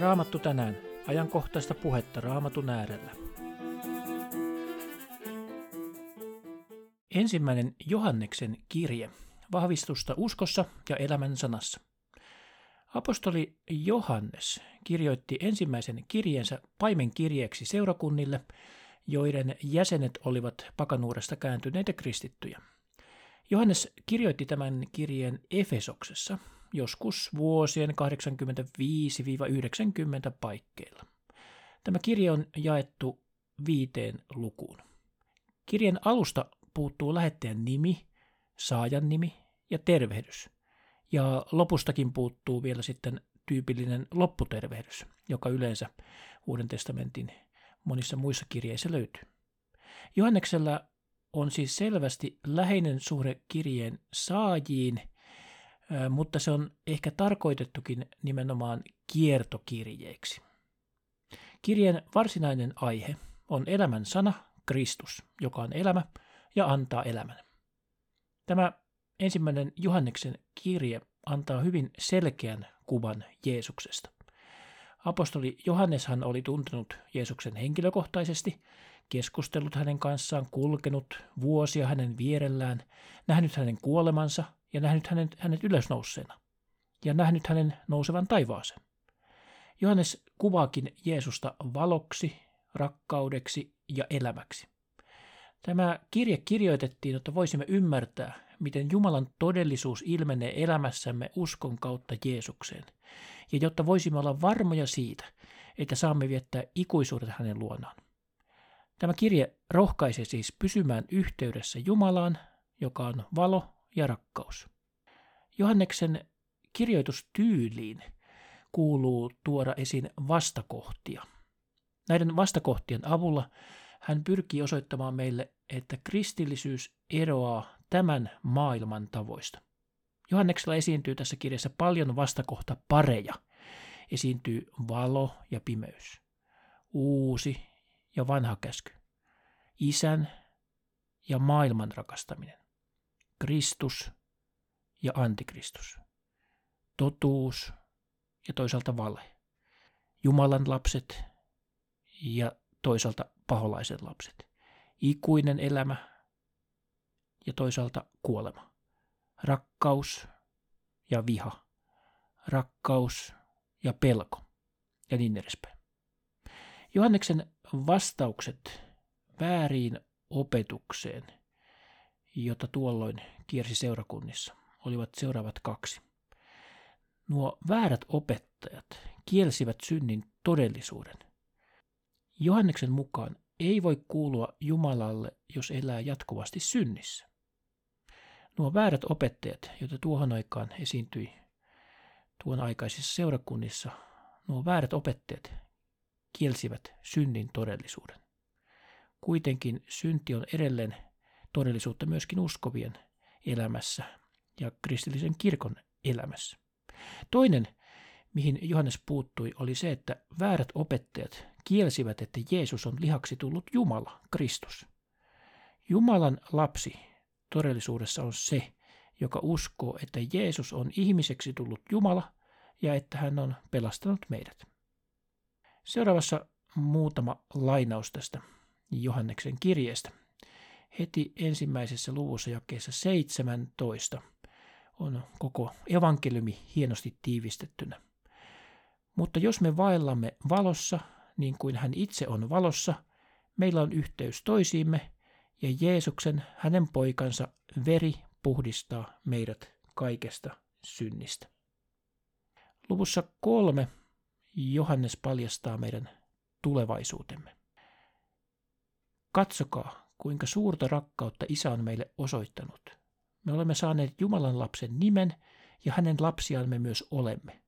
Raamattu tänään. Ajankohtaista puhetta Raamatun äärellä. Ensimmäinen Johanneksen kirje. Vahvistusta uskossa ja elämän sanassa. Apostoli Johannes kirjoitti ensimmäisen kirjeensä paimenkirjeeksi seurakunnille, joiden jäsenet olivat pakanuuresta kääntyneitä kristittyjä. Johannes kirjoitti tämän kirjeen Efesoksessa, joskus vuosien 85-90 paikkeilla. Tämä kirje on jaettu viiteen lukuun. Kirjan alusta puuttuu lähettäjän nimi, saajan nimi ja tervehdys. Ja lopustakin puuttuu vielä sitten tyypillinen lopputervehdys, joka yleensä Uuden testamentin monissa muissa kirjeissä löytyy. Johanneksella on siis selvästi läheinen suhde kirjeen saajiin, mutta se on ehkä tarkoitettukin nimenomaan kiertokirjeeksi. Kirjeen varsinainen aihe on elämän sana, Kristus, joka on elämä ja antaa elämän. Tämä ensimmäinen Johanneksen kirje antaa hyvin selkeän kuvan Jeesuksesta. Apostoli Johanneshan oli tuntenut Jeesuksen henkilökohtaisesti, keskustellut hänen kanssaan, kulkenut vuosia hänen vierellään, nähnyt hänen kuolemansa ja nähnyt hänet, hänet ylösnousseena ja nähnyt hänen nousevan taivaaseen. Johannes kuvaakin Jeesusta valoksi, rakkaudeksi ja elämäksi. Tämä kirje kirjoitettiin, jotta voisimme ymmärtää, miten Jumalan todellisuus ilmenee elämässämme uskon kautta Jeesukseen, ja jotta voisimme olla varmoja siitä, että saamme viettää ikuisuudet hänen luonaan. Tämä kirje rohkaisee siis pysymään yhteydessä Jumalaan, joka on valo ja rakkaus. Johanneksen kirjoitustyyliin kuuluu tuoda esiin vastakohtia. Näiden vastakohtien avulla hän pyrkii osoittamaan meille, että kristillisyys eroaa tämän maailman tavoista. Johanneksella esiintyy tässä kirjassa paljon vastakohta pareja. Esiintyy valo ja pimeys, uusi ja vanha käsky, isän ja maailman rakastaminen, Kristus ja antikristus, totuus ja toisaalta vale, Jumalan lapset ja toisaalta paholaiset lapset, ikuinen elämä ja toisaalta kuolema, rakkaus ja viha, rakkaus ja pelko ja niin edespäin. Johanneksen vastaukset vääriin opetukseen, jota tuolloin kiersi seurakunnissa, olivat seuraavat kaksi. Nuo väärät opettajat kielsivät synnin todellisuuden. Johanneksen mukaan ei voi kuulua Jumalalle, jos elää jatkuvasti synnissä. Nuo väärät opettajat, joita tuohon aikaan esiintyi tuon aikaisissa seurakunnissa, nuo väärät opettajat kielsivät synnin todellisuuden. Kuitenkin synti on edelleen todellisuutta myöskin uskovien elämässä ja kristillisen kirkon elämässä. Toinen, mihin Johannes puuttui, oli se, että väärät opettajat kielsivät, että Jeesus on lihaksi tullut Jumala, Kristus. Jumalan lapsi todellisuudessa on se, joka uskoo, että Jeesus on ihmiseksi tullut Jumala ja että hän on pelastanut meidät. Seuraavassa muutama lainaus tästä Johanneksen kirjeestä. Heti ensimmäisessä luvussa jakeessa 17 on koko evankeliumi hienosti tiivistettynä. Mutta jos me vaellamme valossa, niin kuin hän itse on valossa, meillä on yhteys toisiimme, ja Jeesuksen, hänen poikansa, veri puhdistaa meidät kaikesta synnistä. Luvussa kolme Johannes paljastaa meidän tulevaisuutemme. Katsokaa, kuinka suurta rakkautta Isä on meille osoittanut. Me olemme saaneet Jumalan lapsen nimen ja hänen lapsiaan me myös olemme.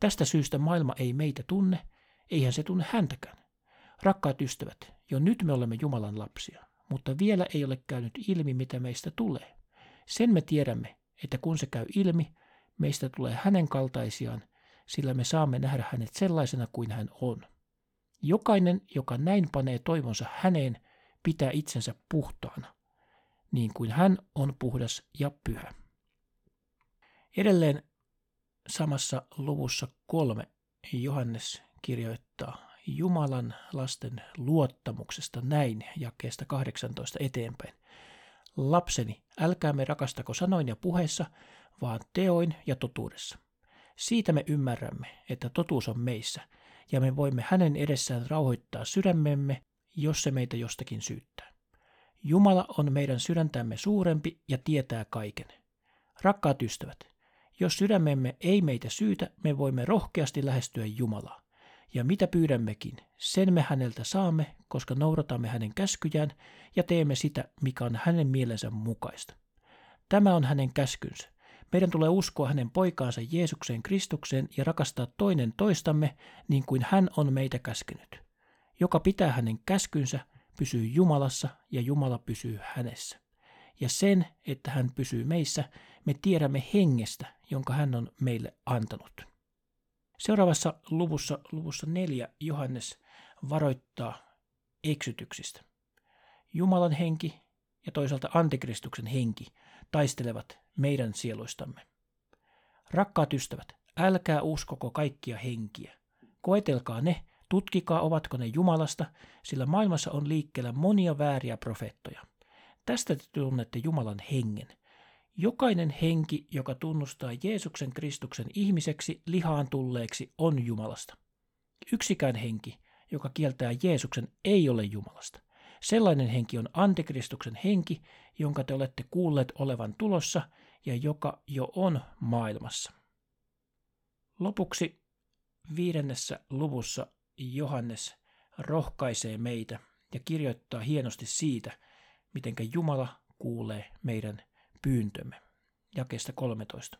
Tästä syystä maailma ei meitä tunne, eihän se tunne häntäkään. Rakkaat ystävät, jo nyt me olemme Jumalan lapsia, mutta vielä ei ole käynyt ilmi, mitä meistä tulee. Sen me tiedämme, että kun se käy ilmi, meistä tulee hänen kaltaisiaan, sillä me saamme nähdä hänet sellaisena kuin hän on. Jokainen, joka näin panee toivonsa häneen, pitää itsensä puhtaana, niin kuin hän on puhdas ja pyhä. Edelleen samassa luvussa kolme Johannes kirjoittaa Jumalan lasten luottamuksesta näin jakeesta 18 eteenpäin. Lapseni, älkäämme rakastako sanoin ja puheessa, vaan teoin ja totuudessa. Siitä me ymmärrämme, että totuus on meissä, ja me voimme hänen edessään rauhoittaa sydämemme, jos se meitä jostakin syyttää. Jumala on meidän sydäntämme suurempi ja tietää kaiken. Rakkaat ystävät, jos sydämemme ei meitä syytä, me voimme rohkeasti lähestyä Jumalaa. Ja mitä pyydämmekin, sen me häneltä saamme, koska noudatamme hänen käskyjään ja teemme sitä, mikä on hänen mielensä mukaista. Tämä on hänen käskynsä. Meidän tulee uskoa hänen poikaansa Jeesukseen Kristukseen ja rakastaa toinen toistamme niin kuin hän on meitä käskenyt. Joka pitää hänen käskynsä, pysyy Jumalassa ja Jumala pysyy hänessä. Ja sen, että hän pysyy meissä, me tiedämme hengestä, jonka hän on meille antanut. Seuraavassa luvussa, luvussa neljä Johannes varoittaa eksytyksistä. Jumalan henki ja toisaalta antikristuksen henki taistelevat meidän sieluistamme. Rakkaat ystävät, älkää uskoko kaikkia henkiä. Koetelkaa ne, tutkikaa ovatko ne Jumalasta, sillä maailmassa on liikkeellä monia vääriä profeettoja. Tästä te tunnette Jumalan hengen. Jokainen henki, joka tunnustaa Jeesuksen Kristuksen ihmiseksi lihaan tulleeksi, on Jumalasta. Yksikään henki, joka kieltää Jeesuksen, ei ole Jumalasta. Sellainen henki on antikristuksen henki, jonka te olette kuulleet olevan tulossa ja joka jo on maailmassa. Lopuksi viidennessä luvussa Johannes rohkaisee meitä ja kirjoittaa hienosti siitä, miten Jumala kuulee meidän pyyntömme. Jakeesta 13.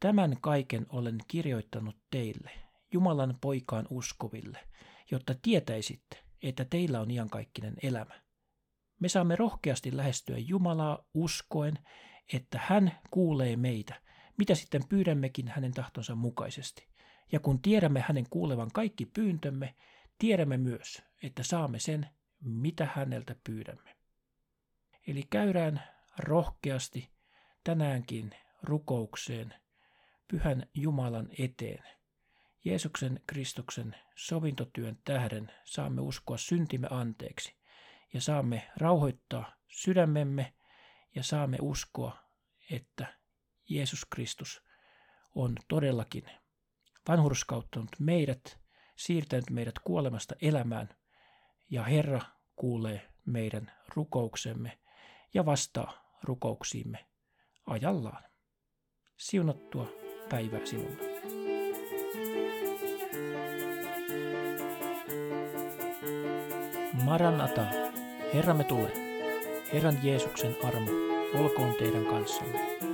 Tämän kaiken olen kirjoittanut teille, Jumalan poikaan uskoville, jotta tietäisitte, että teillä on iankaikkinen elämä. Me saamme rohkeasti lähestyä Jumalaa uskoen, että hän kuulee meitä, mitä sitten pyydämmekin hänen tahtonsa mukaisesti. Ja kun tiedämme hänen kuulevan kaikki pyyntömme, tiedämme myös, että saamme sen, mitä häneltä pyydämme. Eli käydään rohkeasti tänäänkin rukoukseen pyhän Jumalan eteen. Jeesuksen Kristuksen sovintotyön tähden saamme uskoa syntimme anteeksi ja saamme rauhoittaa sydämemme ja saamme uskoa, että Jeesus Kristus on todellakin vanhurskauttanut meidät, siirtänyt meidät kuolemasta elämään ja Herra kuulee meidän rukouksemme ja vastaa rukouksiimme ajallaan. Siunattua päivää sinulle. Maranata, Herramme tule. Herran Jeesuksen armo olkoon teidän kanssanne.